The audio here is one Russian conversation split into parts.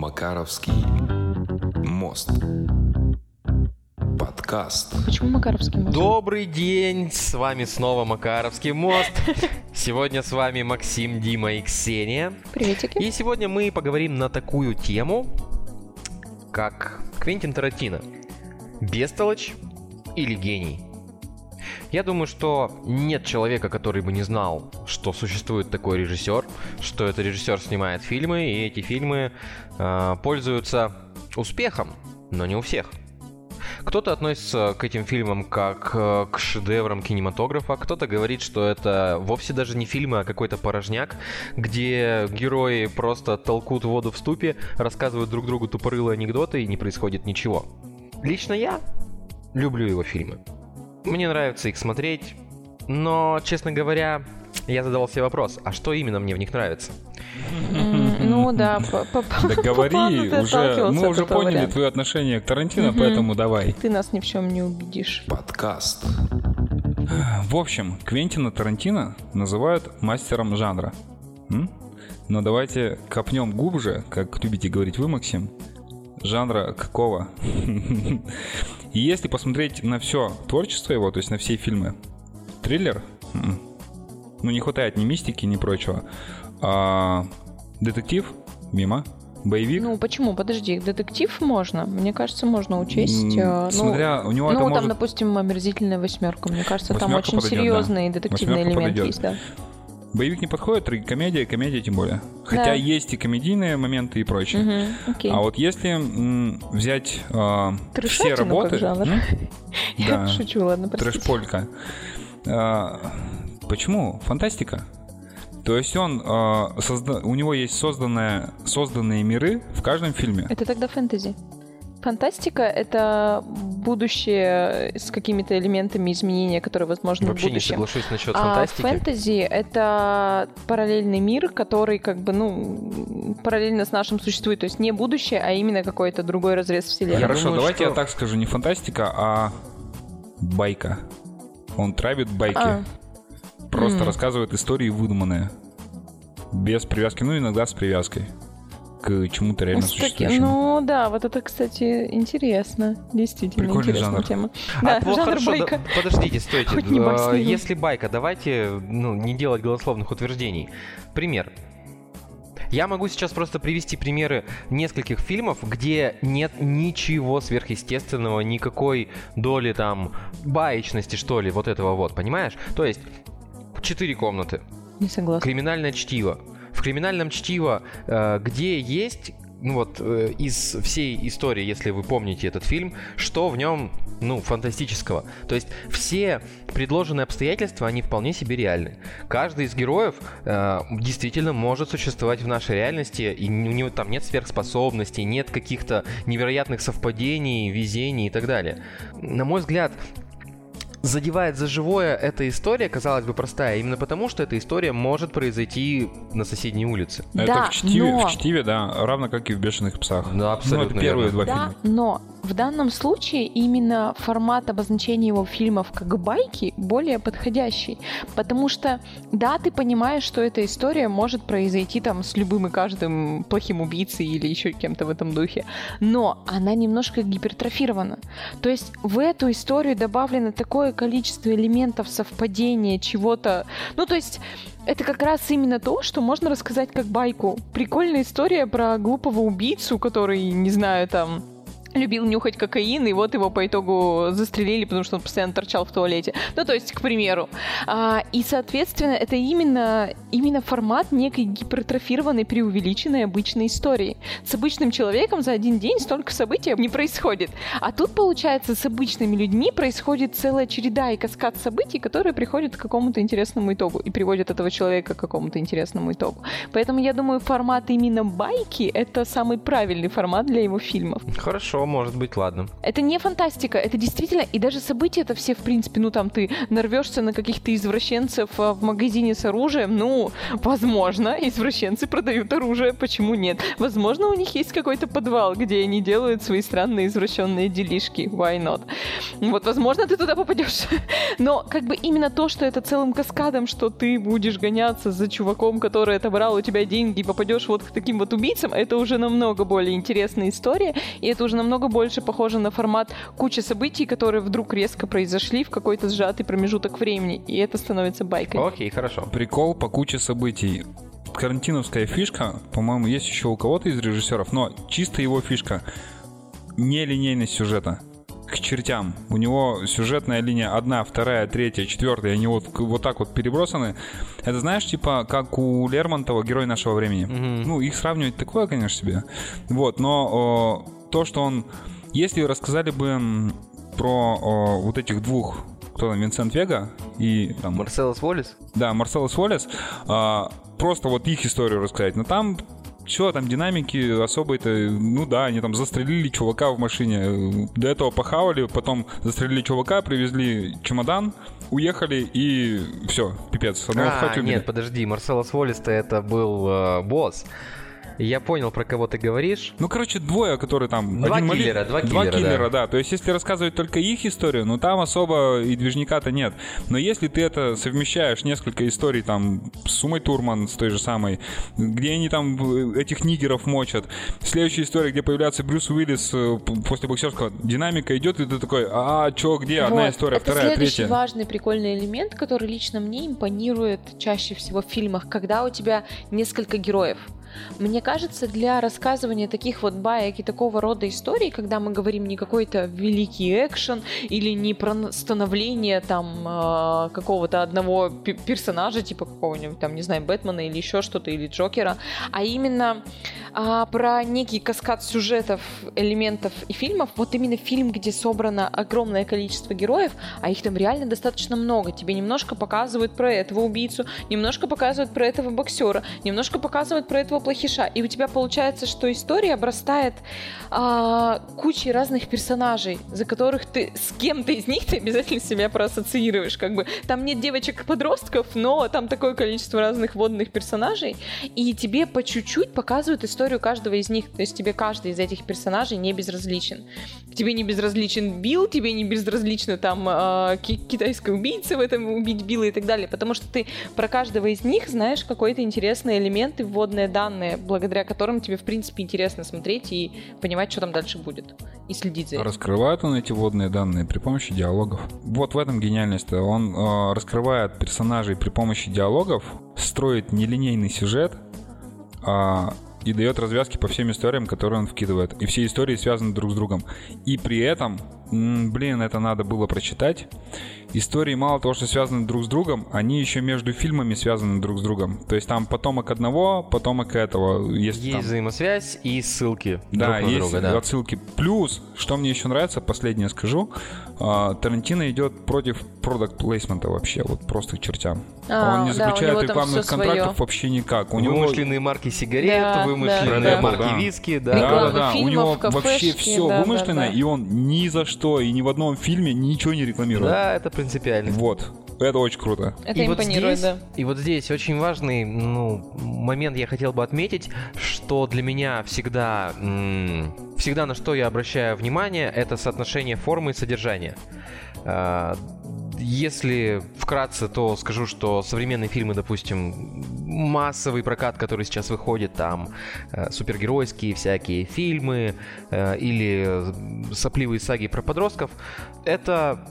Макаровский мост. Подкаст. Почему Макаровский мост? Добрый день, с вами снова Макаровский мост. Сегодня с вами Максим, Дима и Ксения. Приветики. И сегодня мы поговорим на такую тему, как Квентин Тарантино. Бестолочь или гений? Я думаю, что нет человека, который бы не знал, что существует такой режиссер, что этот режиссер снимает фильмы, и эти фильмы э, пользуются успехом, но не у всех. Кто-то относится к этим фильмам как э, к шедеврам кинематографа, кто-то говорит, что это вовсе даже не фильмы, а какой-то порожняк, где герои просто толкут воду в ступе, рассказывают друг другу тупорылые анекдоты и не происходит ничего. Лично я люблю его фильмы. Мне нравится их смотреть, но, честно говоря, я задавал себе вопрос, а что именно мне в них нравится? Ну да, Да говори, уже, мы уже поняли твое отношение к Тарантино, поэтому давай. Ты нас ни в чем не убедишь. Подкаст. В общем, Квентина Тарантино называют мастером жанра. Но давайте копнем глубже, как любите говорить вы, Максим. Жанра какого? И если посмотреть на все творчество его, то есть на все фильмы, триллер, ну не хватает ни мистики, ни прочего. А, детектив, мимо. Боевик, Ну почему? Подожди, детектив можно. Мне кажется, можно учесть. Э, ну, смотря, у него ну, это там, может... допустим, омерзительная восьмерка. Мне кажется, там Восьмерка очень подойдет, серьезный детективный Восьмерка элемент подойдет. есть, да. Боевик не подходит, комедия, комедия тем более. Хотя Да. есть и комедийные моменты и прочее. Мгм, окей. А вот если м, взять э, все Трэшатину как работы... жанр. м? Я Да, шучу, ладно, простите. трэш-полька. Э, почему? Фантастика. То есть он, э, созда- у него есть созданные, созданные миры в каждом фильме. Это тогда фэнтези. Фантастика — это будущее с какими-то элементами изменения, которые возможны в Вообще не будущем. соглашусь насчет А фантастики. фэнтези — это параллельный мир, который как бы, ну, параллельно с нашим существует. То есть не будущее, а именно какой-то другой разрез вселенной. Я Хорошо, думаю, давайте что- я так скажу, не фантастика, а байка. Он травит байки. А, Просто М. рассказывает истории выдуманные. Без привязки, ну иногда с привязкой к чему-то реально с таки- существующему. Ну да, вот это, кстати, интересно. Действительно Прикольный интересная жанр. тема. А, Да, ну, жанр хорошо, байка. да- подождите, стойте. Хоть не Э, байсный. Если байка, давайте ну, не делать голословных утверждений. Пример. Я могу сейчас просто привести примеры нескольких фильмов, где нет ничего сверхъестественного, никакой доли там баечности, что ли, вот этого вот, понимаешь? То есть четыре комнаты, Не согласна. Криминальное чтиво. В криминальном чтиво, э, где есть, ну вот, э, из всей истории, если вы помните этот фильм, что в нем, ну, фантастического. То есть все предложенные обстоятельства, они вполне себе реальны. Каждый из героев э, действительно может существовать в нашей реальности, и у него там нет сверхспособностей, нет каких-то невероятных совпадений, везений и так далее. На мой взгляд, задевает за живое эта история, казалось бы, простая, именно потому, что эта история может произойти на соседней улице. Это Да, в чтиве, но- в чтиве, да, равно как и в бешеных псах. Да, Ну, абсолютно это первые верно. два Да, фильма. но в данном случае именно формат обозначения его фильмов как байки более подходящий. Потому что, да, ты понимаешь, что эта история может произойти там с любым и каждым плохим убийцей или еще кем-то в этом духе. Но она немножко гипертрофирована. То есть в эту историю добавлено такое количество элементов совпадения, чего-то... Ну, то есть это как раз именно то, что можно рассказать как байку. Прикольная история про глупого убийцу, который, не знаю, там любил нюхать кокаин, и вот его по итогу застрелили, потому что он постоянно торчал в туалете. Ну, то есть, к примеру. А, и, соответственно, это именно, именно формат некой гипертрофированной, преувеличенной обычной истории. С обычным человеком за один день столько событий не происходит. А тут, получается, с обычными людьми происходит целая череда и каскад событий, которые приходят к какому-то интересному итогу и приводят этого человека к какому-то интересному итогу. Поэтому я думаю, формат именно байки — это самый правильный формат для его фильмов. Хорошо, хорошо, может быть, ладно. Это не фантастика, это действительно, и даже события это все, в принципе, ну там ты нарвешься на каких-то извращенцев а, в магазине с оружием, ну, возможно, извращенцы продают оружие, почему нет? Возможно, у них есть какой-то подвал, где они делают свои странные извращенные делишки, why not? Вот, возможно, ты туда попадешь. Но как бы именно то, что это целым каскадом, что ты будешь гоняться за чуваком, который отобрал у тебя деньги и попадешь вот к таким вот убийцам, это уже намного более интересная история, и это уже намного больше похоже на формат кучи событий, которые вдруг резко произошли в какой-то сжатый промежуток времени, и это становится байкой. Окей, хорошо. Прикол по куче событий. Карантиновская фишка, по-моему, есть еще у кого-то из режиссеров, но чисто его фишка нелинейность сюжета к чертям. У него сюжетная линия одна, вторая, третья, четвертая, они вот, вот так вот перебросаны. Это знаешь, типа, как у Лермонтова «Герой нашего времени». Мгм. Ну, их сравнивать такое, конечно, себе. Вот, но о, то, что он... Если рассказали бы про о, вот этих двух, кто там, Винсент Вега и там, Марселос Уоллес? да, Марселос Уоллес, а, просто вот их историю рассказать. Но там все, там динамики особо-то, ну да, они там застрелили чувака в машине, до этого похавали, потом застрелили чувака, привезли чемодан, уехали и все, пипец, одного в А, нет, подожди, Марселос Уоллес-то это был э, босс. Я понял, про кого ты говоришь. Ну, короче, двое, которые там... Два один мали- киллера, два киллера, киллера, да. То есть, если рассказывать только их историю, ну, там особо и движника-то нет. Но если ты это совмещаешь, несколько историй, там, с Умой Турман, с той же самой, где они там этих нигеров мочат, следующая история, где появляется Брюс Уиллис э, после боксерского, динамика идет, и ты такой, а, чё, где? Одна Вот. история, это вторая, следующий третья. важный прикольный элемент, который лично мне импонирует чаще всего в фильмах, когда у тебя несколько героев. Мне кажется, для рассказывания таких вот баек и такого рода историй, когда мы говорим не какой-то великий экшен или не про становление там э, какого-то одного пе- персонажа, типа какого-нибудь там, не знаю, Бэтмена или еще что-то, или Джокера, а именно а, про некий каскад сюжетов, элементов и фильмов, вот именно фильм, где собрано огромное количество героев, а их там реально достаточно много. Тебе немножко показывают про этого убийцу, немножко показывают про этого боксера, немножко показывают про этого плохиша. И у тебя получается, что история обрастает а, кучей разных персонажей, за которых ты с кем-то из них ты обязательно себя проассоциируешь. Как бы там нет девочек-подростков, но там такое количество разных водных персонажей, и тебе по чуть-чуть показывают историю каждого из них. То есть тебе каждый из этих персонажей не безразличен. Тебе не безразличен Билл, тебе не безразлична там а, ки- китайская убийца в этом убить Билла и так далее, потому что ты про каждого из них знаешь какой-то интересный элемент и вводные данные, благодаря которым тебе в принципе интересно смотреть и понимать, что там дальше будет, и следить за этим. Раскрывает он эти водные данные при помощи диалогов. Вот в этом гениальность. Он э, раскрывает персонажей при помощи диалогов, строит нелинейный сюжет а, и дает развязки по всем историям, которые он вкидывает. И все истории связаны друг с другом. И при этом, блин, это надо было прочитать. Истории мало того, что связаны друг с другом, они еще между фильмами связаны друг с другом. То есть там потомок одного, потомок этого. Если Есть там- взаимосвязь и ссылки да, друг на есть друга, да. отсылки. Плюс, что мне еще нравится, последнее скажу, а, Тарантино идет против продукт плейсмента вообще, вот просто к чертям. А, Он не да, заключает него там рекламных контрактов своё. вообще никак. У него Вымышленные марки сигарет, Да, вымышленные да, да. марки Да. виски, да, да. Да, да, у него вообще все да, да, вымышленно, да. и он ни за что и ни в одном фильме ничего не рекламирует. Да, это принципиально. Вот, это очень круто. Это и вот импонирует, здесь, да. И вот здесь очень важный ну, момент я хотел бы отметить, что для меня всегда, м, всегда на что я обращаю внимание, это соотношение формы и содержания. Если вкратце, то скажу, что современные фильмы, допустим, массовый прокат, который сейчас выходит, там э, супергеройские всякие фильмы э, или сопливые саги про подростков, это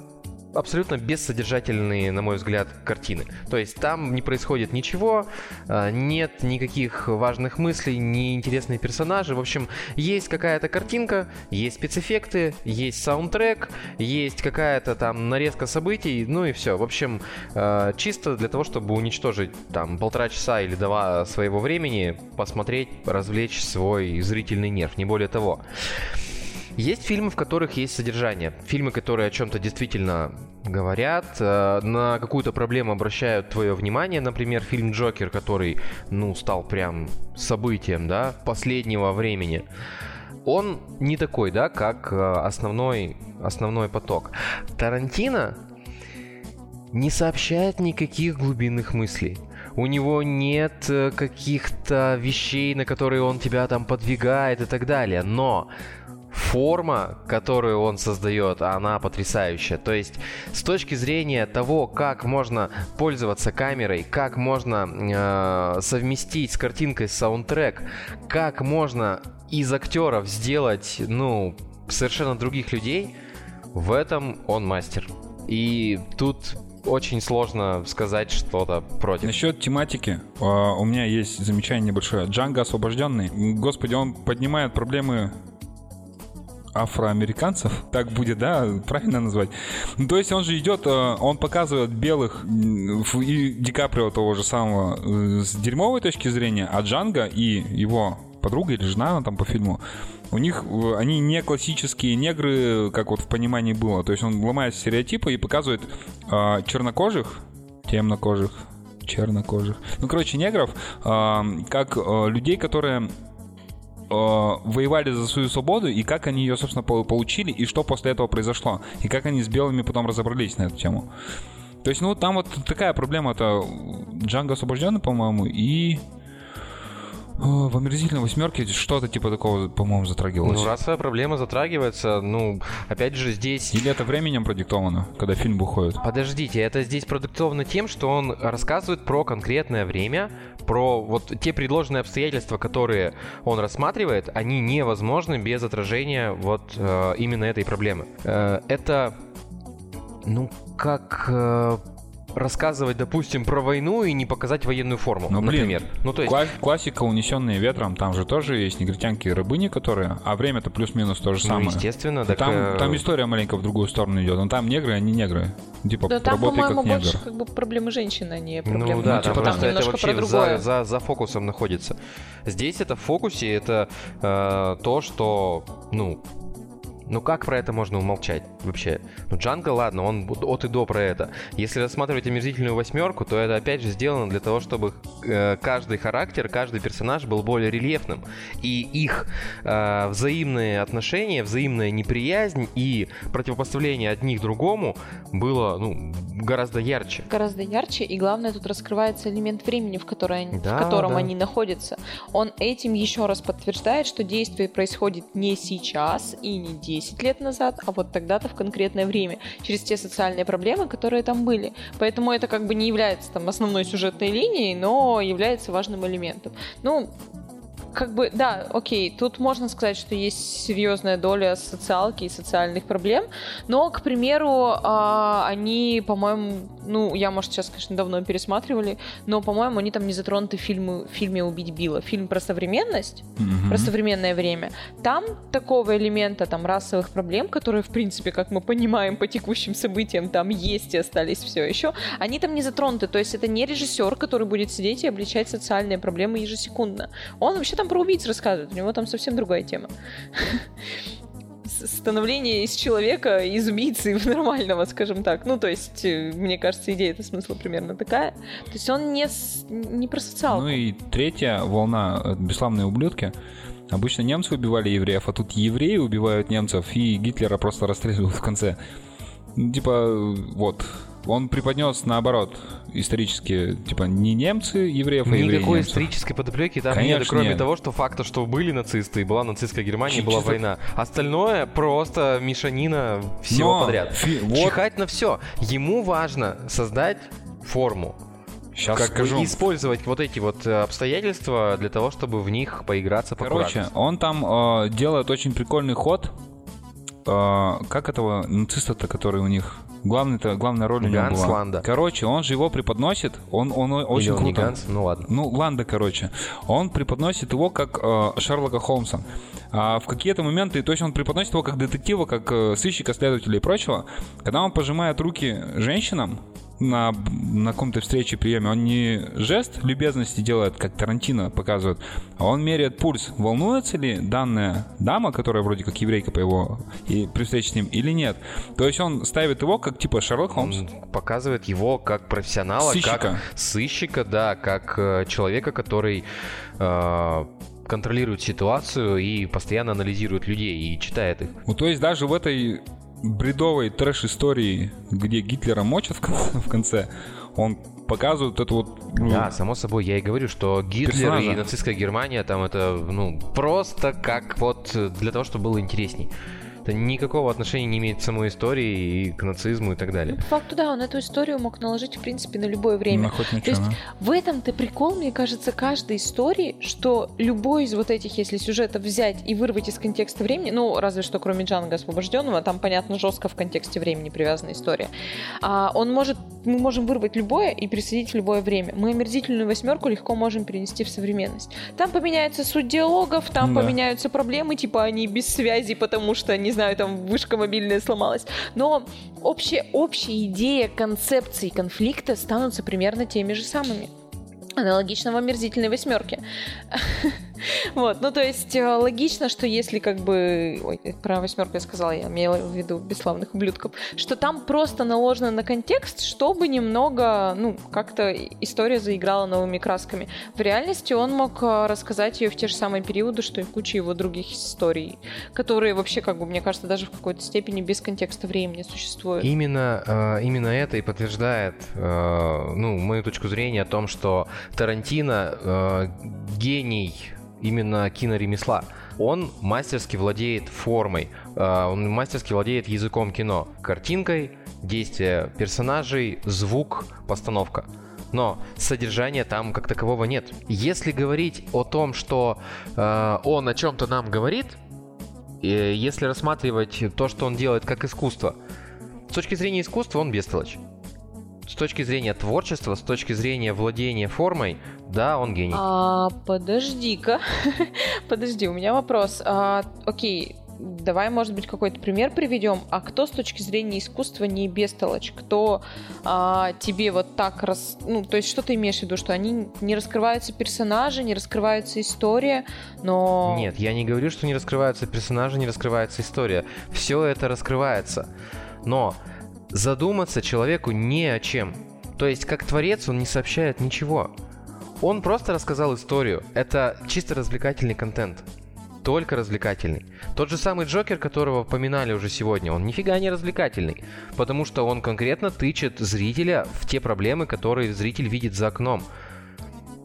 абсолютно бессодержательные, на мой взгляд, картины. То есть там не происходит ничего, э, нет никаких важных мыслей, неинтересные персонажи. В общем, есть какая-то картинка, есть спецэффекты, есть саундтрек, есть какая-то там нарезка событий, ну и все. В общем, э, чисто для того, чтобы уничтожить там полтора часа или два своего времени, посмотреть, развлечь свой зрительный нерв, не более того. Есть фильмы, в которых есть содержание. Фильмы, которые о чем-то действительно говорят, э, на какую-то проблему обращают твое внимание. Например, фильм Джокер, который, ну, стал прям событием, да, последнего времени. он не такой, да, как э, основной, основной поток. Тарантино не сообщает никаких глубинных мыслей. У него нет э, каких-то вещей, на которые он тебя там подвигает и так далее. Но форма, которую он создает, она потрясающая. То есть с точки зрения того, как можно пользоваться камерой, как можно э, совместить с картинкой саундтрек, как можно из актеров сделать, ну, совершенно других людей, в этом он мастер. И тут очень сложно сказать что-то против. Насчет тематики, э, у меня есть замечание небольшое. Джанго освобожденный. Господи, он поднимает проблемы афроамериканцев, так будет, да, правильно назвать. Ну, то есть он же идет, э, он показывает белых и Ди Каприо того же самого э, с дерьмовой точки зрения, а Джанго и его подруга или жена, она там по фильму, у них, э, они не классические негры, как вот в понимании было. То есть он ломает стереотипы и показывает чернокожих, темнокожих, чернокожих, ну, короче, негров, как людей, которые воевали за свою свободу, и как они ее, собственно, получили, и что после этого произошло, и как они с белыми потом разобрались на эту тему. То есть, ну, там вот такая проблема, это Джанго освобожденный, по-моему, и в омерзительной восьмерке что-то типа такого, по-моему, затрагивалось. Ну, расовая проблема затрагивается, ну, опять же, здесь... Или это временем продиктовано, когда фильм выходит? Подождите, это здесь продиктовано тем, что он рассказывает про конкретное время, про вот те предложенные обстоятельства, которые он рассматривает, они невозможны без отражения вот э, именно этой проблемы. Э, это, ну, как... Э, рассказывать, допустим, про войну и не показать военную форму, ну, блин, например. Ну, то есть... Кла- классика «Унесенные ветром», там же тоже есть негритянки и рабыни, которые... А время-то плюс-минус то же ну, самое. Ну, естественно. Так, там, э... там история маленько в другую сторону идет. Но там негры, они негры. Типа, да, там, по-моему, больше как бы проблемы женщины, а не проблемы. Ну, да, ну, типа, там, там это вообще за, за, за фокусом находится. Здесь это в фокусе, это э, то, что, ну, ну как про это можно умолчать вообще? Ну Джанго, ладно, он от и до про это. Если рассматривать омерзительную восьмерку, то это опять же сделано для того, чтобы э, каждый характер, каждый персонаж был более рельефным. И их э, взаимные отношения, взаимная неприязнь и противопоставление одних другому было ну, гораздо ярче. Гораздо ярче, и главное, тут раскрывается элемент времени, в, которой, да, в котором да. они находятся. Он этим еще раз подтверждает, что действие происходит не сейчас и не 10 10 лет назад, а вот тогда-то в конкретное время, через те социальные проблемы, которые там были. Поэтому это как бы не является там основной сюжетной линией, но является важным элементом. Ну, как бы, да, окей, тут можно сказать, что есть серьезная доля социалки и социальных проблем, но, к примеру, а, они, по-моему, ну, я, может, сейчас, конечно, давно пересматривали, но, по-моему, они там не затронуты в фильме, в фильме «Убить Билла». Фильм про современность, mm-hmm. про современное время. Там такого элемента, там, расовых проблем, которые, в принципе, как мы понимаем по текущим событиям, там есть и остались все еще, они там не затронуты. То есть это не режиссер, который будет сидеть и обличать социальные проблемы ежесекундно. Он вообще там про убийц рассказывает, у него там совсем другая тема. становление из человека, из убийцы в нормального, скажем так. Ну, то есть, э, мне кажется, идея этого смысла примерно такая. То есть он не, не про социалку. Ну и третья волна э, «Бесславные ублюдки». Обычно немцы убивали евреев, а тут евреи убивают немцев, и Гитлера просто расстреливают в конце. Типа, вот, он преподнес наоборот исторически, типа, не немцы евреев, а евреи Никакой немцев. исторической подоплеки там Конечно, нет, кроме нет. того, что факта, что были нацисты, и была нацистская Германия, Чуть была война. Остальное просто мешанина всего Но, подряд. Фи- вот. Чихать на все. Ему важно создать форму. Сейчас как скажу. использовать вот эти вот э, обстоятельства для того, чтобы в них поиграться Короче, он там э, делает очень прикольный ход. Э, как этого нациста-то, который у них Главный-то, главная роль у него Ганс была. Ланда. Короче, он же его преподносит, он, он очень Или круто. Не Ганс? Ну ладно. Ну, Ланда, короче. Он преподносит его как э, Шерлока Холмса. А в какие-то моменты, то есть он преподносит его как детектива, как э, сыщика, следователя и прочего. Когда он пожимает руки женщинам, на, на каком-то встрече, приеме, он не жест любезности делает, как Тарантино показывает, а он меряет пульс. Волнуется ли данная дама, которая вроде как еврейка по его, и при встрече с ним, или нет? То есть он ставит его как типа Шерлок Холмс. Он показывает его как профессионала, сыщика. как сыщика, да, как э, человека, который э, контролирует ситуацию и постоянно анализирует людей и читает их. Ну, то есть даже в этой бредовой трэш-истории, где Гитлера мочат в конце, он показывает это вот... Ну, Да, само собой, я и говорю, что Гитлер Персонажа. и нацистская Германия там это, ну, просто как вот для того, чтобы было интересней. Это никакого отношения не имеет к самой истории и к нацизму и так Ну, далее. по факту, да, он эту историю мог наложить, в принципе, на любое время. на хоть То ничего, есть да. в этом-то прикол, мне кажется, каждой истории, что любой из вот этих, если сюжетов взять и вырвать из контекста времени, ну, разве что кроме Джанга освобожденного, там, понятно, жестко в контексте времени привязана история, а, он может, мы можем вырвать любое и присадить в любое время. Мы омерзительную восьмерку легко можем перенести в современность. Там поменяется суть диалогов, там Да. поменяются проблемы, типа они без связи, потому что, не знаю, там вышка мобильная сломалась. Но общая, общая идея концепции конфликта станутся примерно теми же самыми. Аналогично в омерзительной восьмерке. Вот, ну то есть э, логично, что если как бы... Ой, про восьмерку я сказала, я имела в виду бесславных ублюдков, что там просто наложено на контекст, чтобы немного, ну, как-то история заиграла новыми красками. В реальности он мог э, рассказать ее в те же самые периоды, что и куча его других историй, которые вообще, как бы, мне кажется, даже в какой-то степени без контекста времени существуют. Именно, э, именно это и подтверждает ну, мою точку зрения о том, что Тарантино гений именно киноремесла. Он мастерски владеет формой, э, он мастерски владеет языком кино, картинкой, действия персонажей, звук, постановка. Но содержания там как такового нет. Если говорить о том, что э, он о чем-то нам говорит, э, если рассматривать то, что он делает как искусство, с точки зрения искусства он бестолочь. С точки зрения творчества, с точки зрения владения формой, да, он гений. А, подожди-ка. Подожди, у меня вопрос. А, окей, давай, может быть, какой-то пример приведем. А кто с точки зрения искусства не бестолочь? Кто а, тебе вот так раз... Ну, то есть что ты имеешь в виду? Что они не раскрываются персонажи, не раскрывается история, но... Нет, я не говорю, что не раскрываются персонажи, не раскрывается история. Все это раскрывается. Но задуматься человеку не о чем. То есть, как творец, он не сообщает ничего. Он просто рассказал историю. Это чисто развлекательный контент. Только развлекательный. Тот же самый Джокер, которого поминали уже сегодня, он нифига не развлекательный. Потому что он конкретно тычет зрителя в те проблемы, которые зритель видит за окном.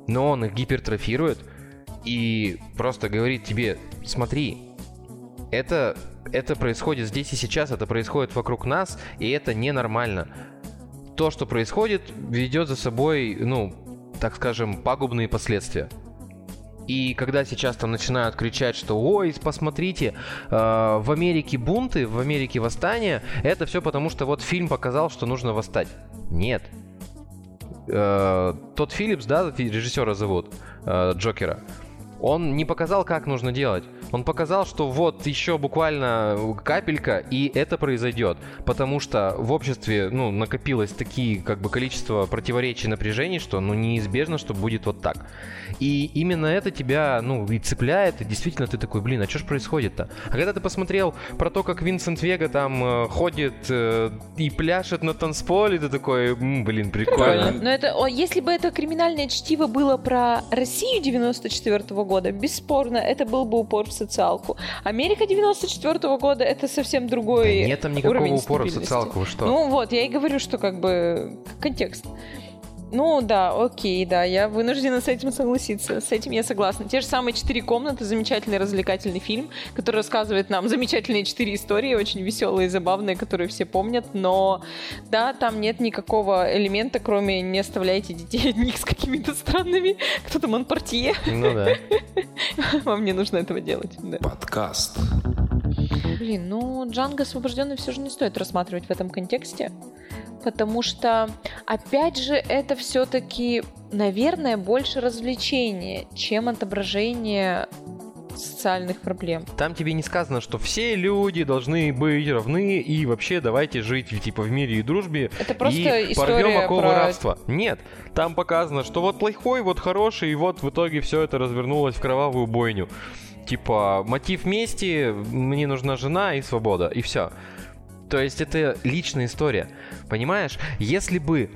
Но он их гипертрофирует и просто говорит тебе, смотри, это, это происходит здесь и сейчас, это происходит вокруг нас, и это ненормально. То, что происходит, ведет за собой, ну, так скажем, пагубные последствия. И когда сейчас там начинают кричать, что ой, посмотрите, э, в Америке бунты, в Америке восстания, это все потому, что вот фильм показал, что нужно восстать. Нет. Э, тот Филлипс, да, режиссера зовут, э, Джокера, он не показал, как нужно делать. Он показал, что вот еще буквально капелька, и это произойдет. Потому что в обществе, ну, накопилось такие, как бы, количество противоречий, напряжений, что, ну, неизбежно, что будет вот так. И именно это тебя, ну, и цепляет, и действительно ты такой, блин, а что ж происходит-то? А когда ты посмотрел про то, как Винсент Вега там э, ходит э, и пляшет на танцполе, ты такой, «М, блин, прикольно. Но это, если бы это криминальное чтиво было про Россию 94 года, бесспорно, это был бы упор в социалку. Америка 94 года это совсем другой Да нет там никакого упора в социалку, вы что? Ну вот, я и говорю, что как бы контекст. Ну да, окей, да, я вынуждена с этим согласиться. С этим я согласна. Те же самые четыре комнаты, замечательный развлекательный фильм, который рассказывает нам замечательные четыре истории, очень веселые и забавные, которые все помнят, но да, там нет никакого элемента, кроме не оставляйте детей одних с какими-то странными, кто там монпортье, Ну да. вам не нужно этого делать. Да. Подкаст. Блин, ну Джанго освобожденный все же не стоит рассматривать в этом контексте, потому что, опять же, это все-таки, наверное, больше развлечение, чем отображение социальных проблем. Там тебе не сказано, что все люди должны быть равны и вообще давайте жить типа в мире и дружбе Это просто и порвем история оковы про... рабства. Нет, там показано, что вот плохой, вот хороший, и вот в итоге все это развернулось в кровавую бойню. Типа мотив мести, мне нужна жена и свобода, и все. То есть это личная история. Понимаешь, если бы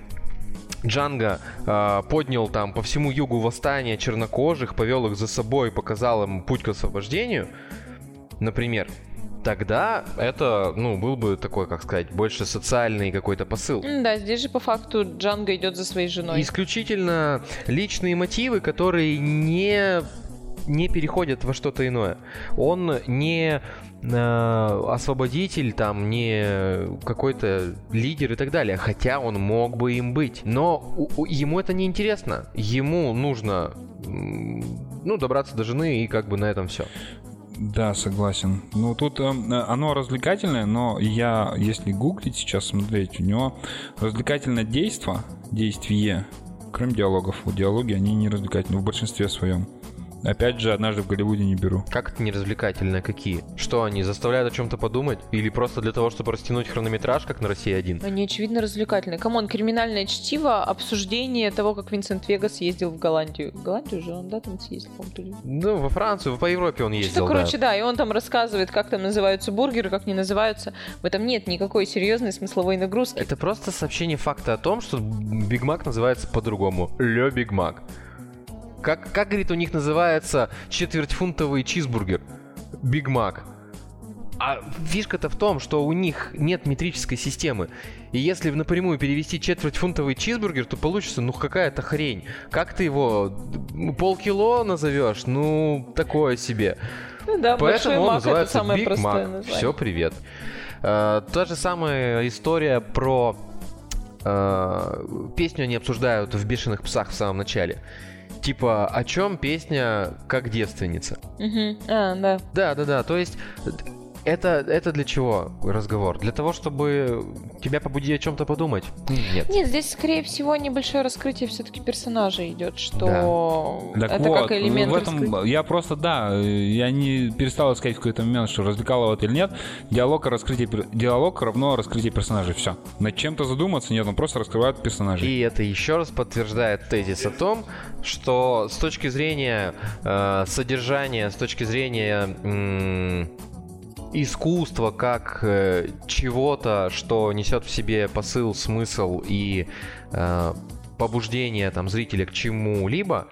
Джанго э, поднял там по всему югу восстание чернокожих, повел их за собой, показал им путь к освобождению, например, тогда это, ну, был бы такой, как сказать, больше социальный какой-то посыл. Да, здесь же по факту Джанго идет за своей женой. Исключительно личные мотивы, которые не не переходят во что-то иное. Он не э, освободитель, там, не какой-то лидер и так далее. Хотя он мог бы им быть. Но у, у, ему это не интересно. Ему нужно ну, добраться до жены и как бы на этом все. Да, согласен. Ну, тут э, оно развлекательное, но я, если гуглить сейчас, смотреть, у него развлекательное действо, действие, кроме диалогов. Вот диалоги, они не развлекательны в большинстве своем. Опять же, однажды в Голливуде не беру. Как это неразвлекательно? Какие? Что, они заставляют о чем-то подумать? Или просто для того, чтобы растянуть хронометраж, как на России один? Они, очевидно, развлекательные. Come on, криминальное чтиво, обсуждение того, как Винсент Вега ездил в Голландию. В Голландию же он, да, там съездил, по-моему, Ну, во Францию, по Европе он ездил, Что, короче, да. да, и он там рассказывает, как там называются бургеры, как не называются. В этом нет никакой серьезной смысловой нагрузки. Это просто сообщение факта о том, что Биг Мак называется по-другому. Ле Биг Мак. Как, как, говорит, у них называется четвертьфунтовый чизбургер? Биг Мак. А фишка-то в том, что у них нет метрической системы. И если напрямую перевести четвертьфунтовый чизбургер, то получится, ну, какая-то хрень. Как ты его полкило назовешь? Ну, такое себе. Ну да, Поэтому он называется Биг Мак. Все, привет. Э, та же самая история про uh, песню они обсуждают в «Бешеных псах» в самом начале. Типа, о чем песня как девственница? Угу. А, да. Да, да, да. То есть это, это для чего разговор? Для того, чтобы тебя побудить о чем-то подумать? Нет. Нет, здесь, скорее всего, небольшое раскрытие все-таки персонажа идет, что да. это вот, как элемент. В этом раскрытия. я просто, да, я не перестал искать в какой-то момент, что развлекало это или нет. Диалог, раскрытие, диалог равно раскрытие персонажей. Все. Над чем-то задуматься нет, он просто раскрывает персонажей. И это еще раз подтверждает тезис о том, что с точки зрения э, содержания, с точки зрения искусство как э, чего-то, что несет в себе посыл, смысл и э, побуждение там зрителя к чему-либо,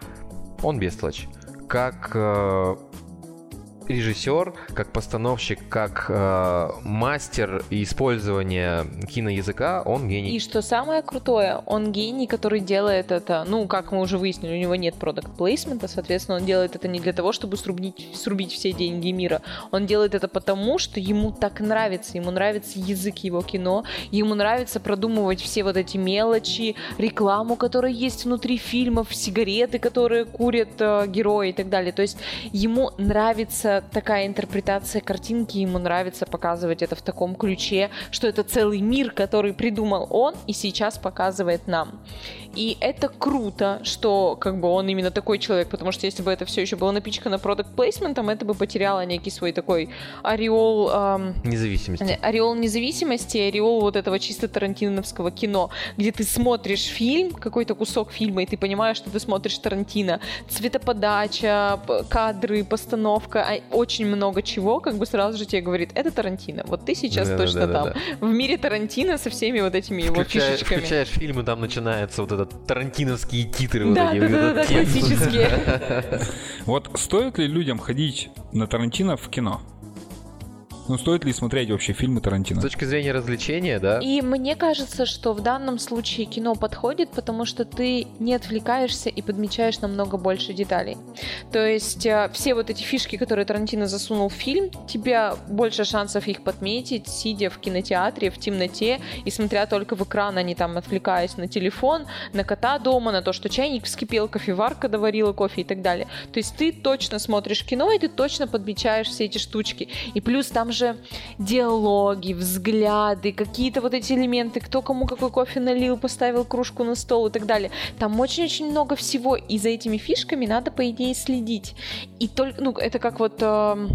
он бестолочь. Как э, режиссер, как постановщик, как э, мастер использования киноязыка, он гений. И что самое крутое, он гений, который делает это, ну, как мы уже выяснили, у него нет продукт плейсмента, соответственно, он делает это не для того, чтобы срубить, срубить все деньги мира. Он делает это потому, что ему так нравится, ему нравится язык его кино, ему нравится продумывать все вот эти мелочи, рекламу, которая есть внутри фильмов, сигареты, которые курят э, герои и так далее. То есть ему нравится такая интерпретация картинки, ему нравится показывать это в таком ключе, что это целый мир, который придумал он и сейчас показывает нам. И это круто, что как бы он именно такой человек, потому что если бы это все еще было напичкано продукт плейсментом, это бы потеряло некий свой такой ореол... Эм, независимости. Ореол независимости, ореол вот этого чисто тарантиновского кино, где ты смотришь фильм, какой-то кусок фильма, и ты понимаешь, что ты смотришь Тарантино. Цветоподача, кадры, постановка, а очень много чего, как бы сразу же тебе говорит, это Тарантино. Вот ты сейчас да, точно да, да, там. Да. В мире Тарантино со всеми вот этими его фишечками. Включаешь фильм, и там начинается вот этот тарантиновские титры. Да, вот да, да, да, классические. Вот стоит ли людям ходить на Тарантино в кино? Ну, стоит ли смотреть вообще фильмы Тарантино? С точки зрения развлечения, да? И мне кажется, что в данном случае кино подходит, потому что ты не отвлекаешься и подмечаешь намного больше деталей. То есть э, все вот эти фишки, которые Тарантино засунул в фильм, тебя больше шансов их подметить, сидя в кинотеатре в темноте и смотря только в экран, а не там отвлекаясь на телефон, на кота дома, на то, что чайник вскипел, кофеварка доварила кофе и так далее. То есть ты точно смотришь кино, и ты точно подмечаешь все эти штучки. И плюс там же диалоги, взгляды, какие-то вот эти элементы, кто кому какой кофе налил, поставил кружку на стол и так далее. Там очень-очень много всего, и за этими фишками надо, по идее, следить. И только, ну, это как вот... Э,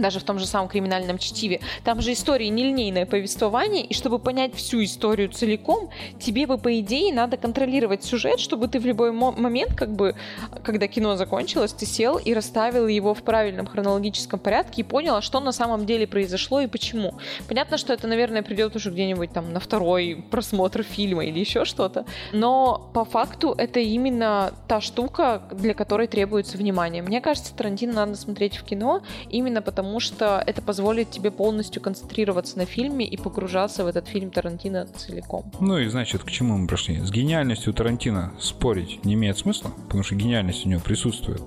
даже в том же самом криминальном чтиве, там же история нелинейное повествование, и чтобы понять всю историю целиком, тебе бы, по идее, надо контролировать сюжет, чтобы ты в любой момент, как бы, когда кино закончилось, ты сел и расставил его в правильном хронологическом порядке и понял, а что на самом деле произошло и почему. Понятно, что это, наверное, придет уже где-нибудь там на второй просмотр фильма или еще что-то, но по факту это именно та штука, для которой требуется внимание. Мне кажется, Тарантино надо смотреть в кино именно потому, потому что это позволит тебе полностью концентрироваться на фильме и погружаться в этот фильм Тарантино целиком. Ну и значит, к чему мы пришли? С гениальностью Тарантино спорить не имеет смысла, потому что гениальность у него присутствует.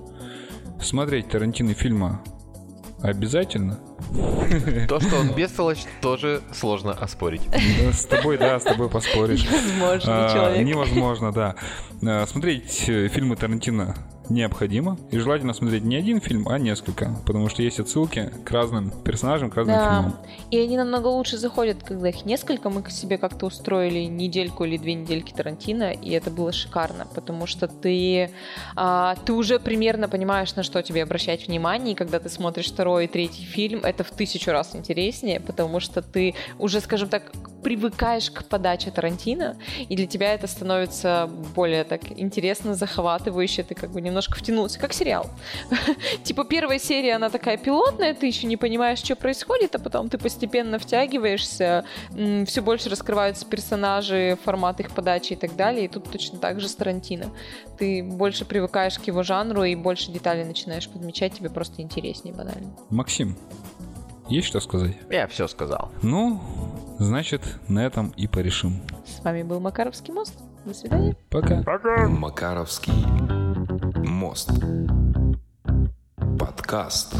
Смотреть Тарантино фильма обязательно. То, что он бестолочь, тоже сложно оспорить. С тобой, да, с тобой поспоришь. Невозможно, а, человек. Невозможно, да. А, смотреть э, фильмы Тарантино необходимо. И желательно смотреть не один фильм, а несколько. Потому что есть отсылки к разным персонажам, к разным да. фильмам. И они намного лучше заходят, когда их несколько. Мы себе как-то устроили недельку или две недельки Тарантино, и это было шикарно. Потому что ты, а, ты уже примерно понимаешь, на что тебе обращать внимание. И когда ты смотришь второй и третий фильм, это в тысячу раз интереснее, потому что ты уже, скажем так, привыкаешь к подаче Тарантино, и для тебя это становится более так интересно, захватывающе. Ты как бы немножко втянулся, как сериал. типа первая серия, она такая пилотная, ты еще не понимаешь, что происходит, а потом ты постепенно втягиваешься, все больше раскрываются персонажи, формат их подачи и так далее. И тут точно так же с Тарантино. Ты больше привыкаешь к его жанру и больше деталей начинаешь подмечать, тебе просто интереснее банально. Максим, есть что сказать? Я все сказал. Ну, значит, на этом и порешим. С вами был Макаровский мост. До свидания. Пока. Пока. Макаровский мост. Подкаст.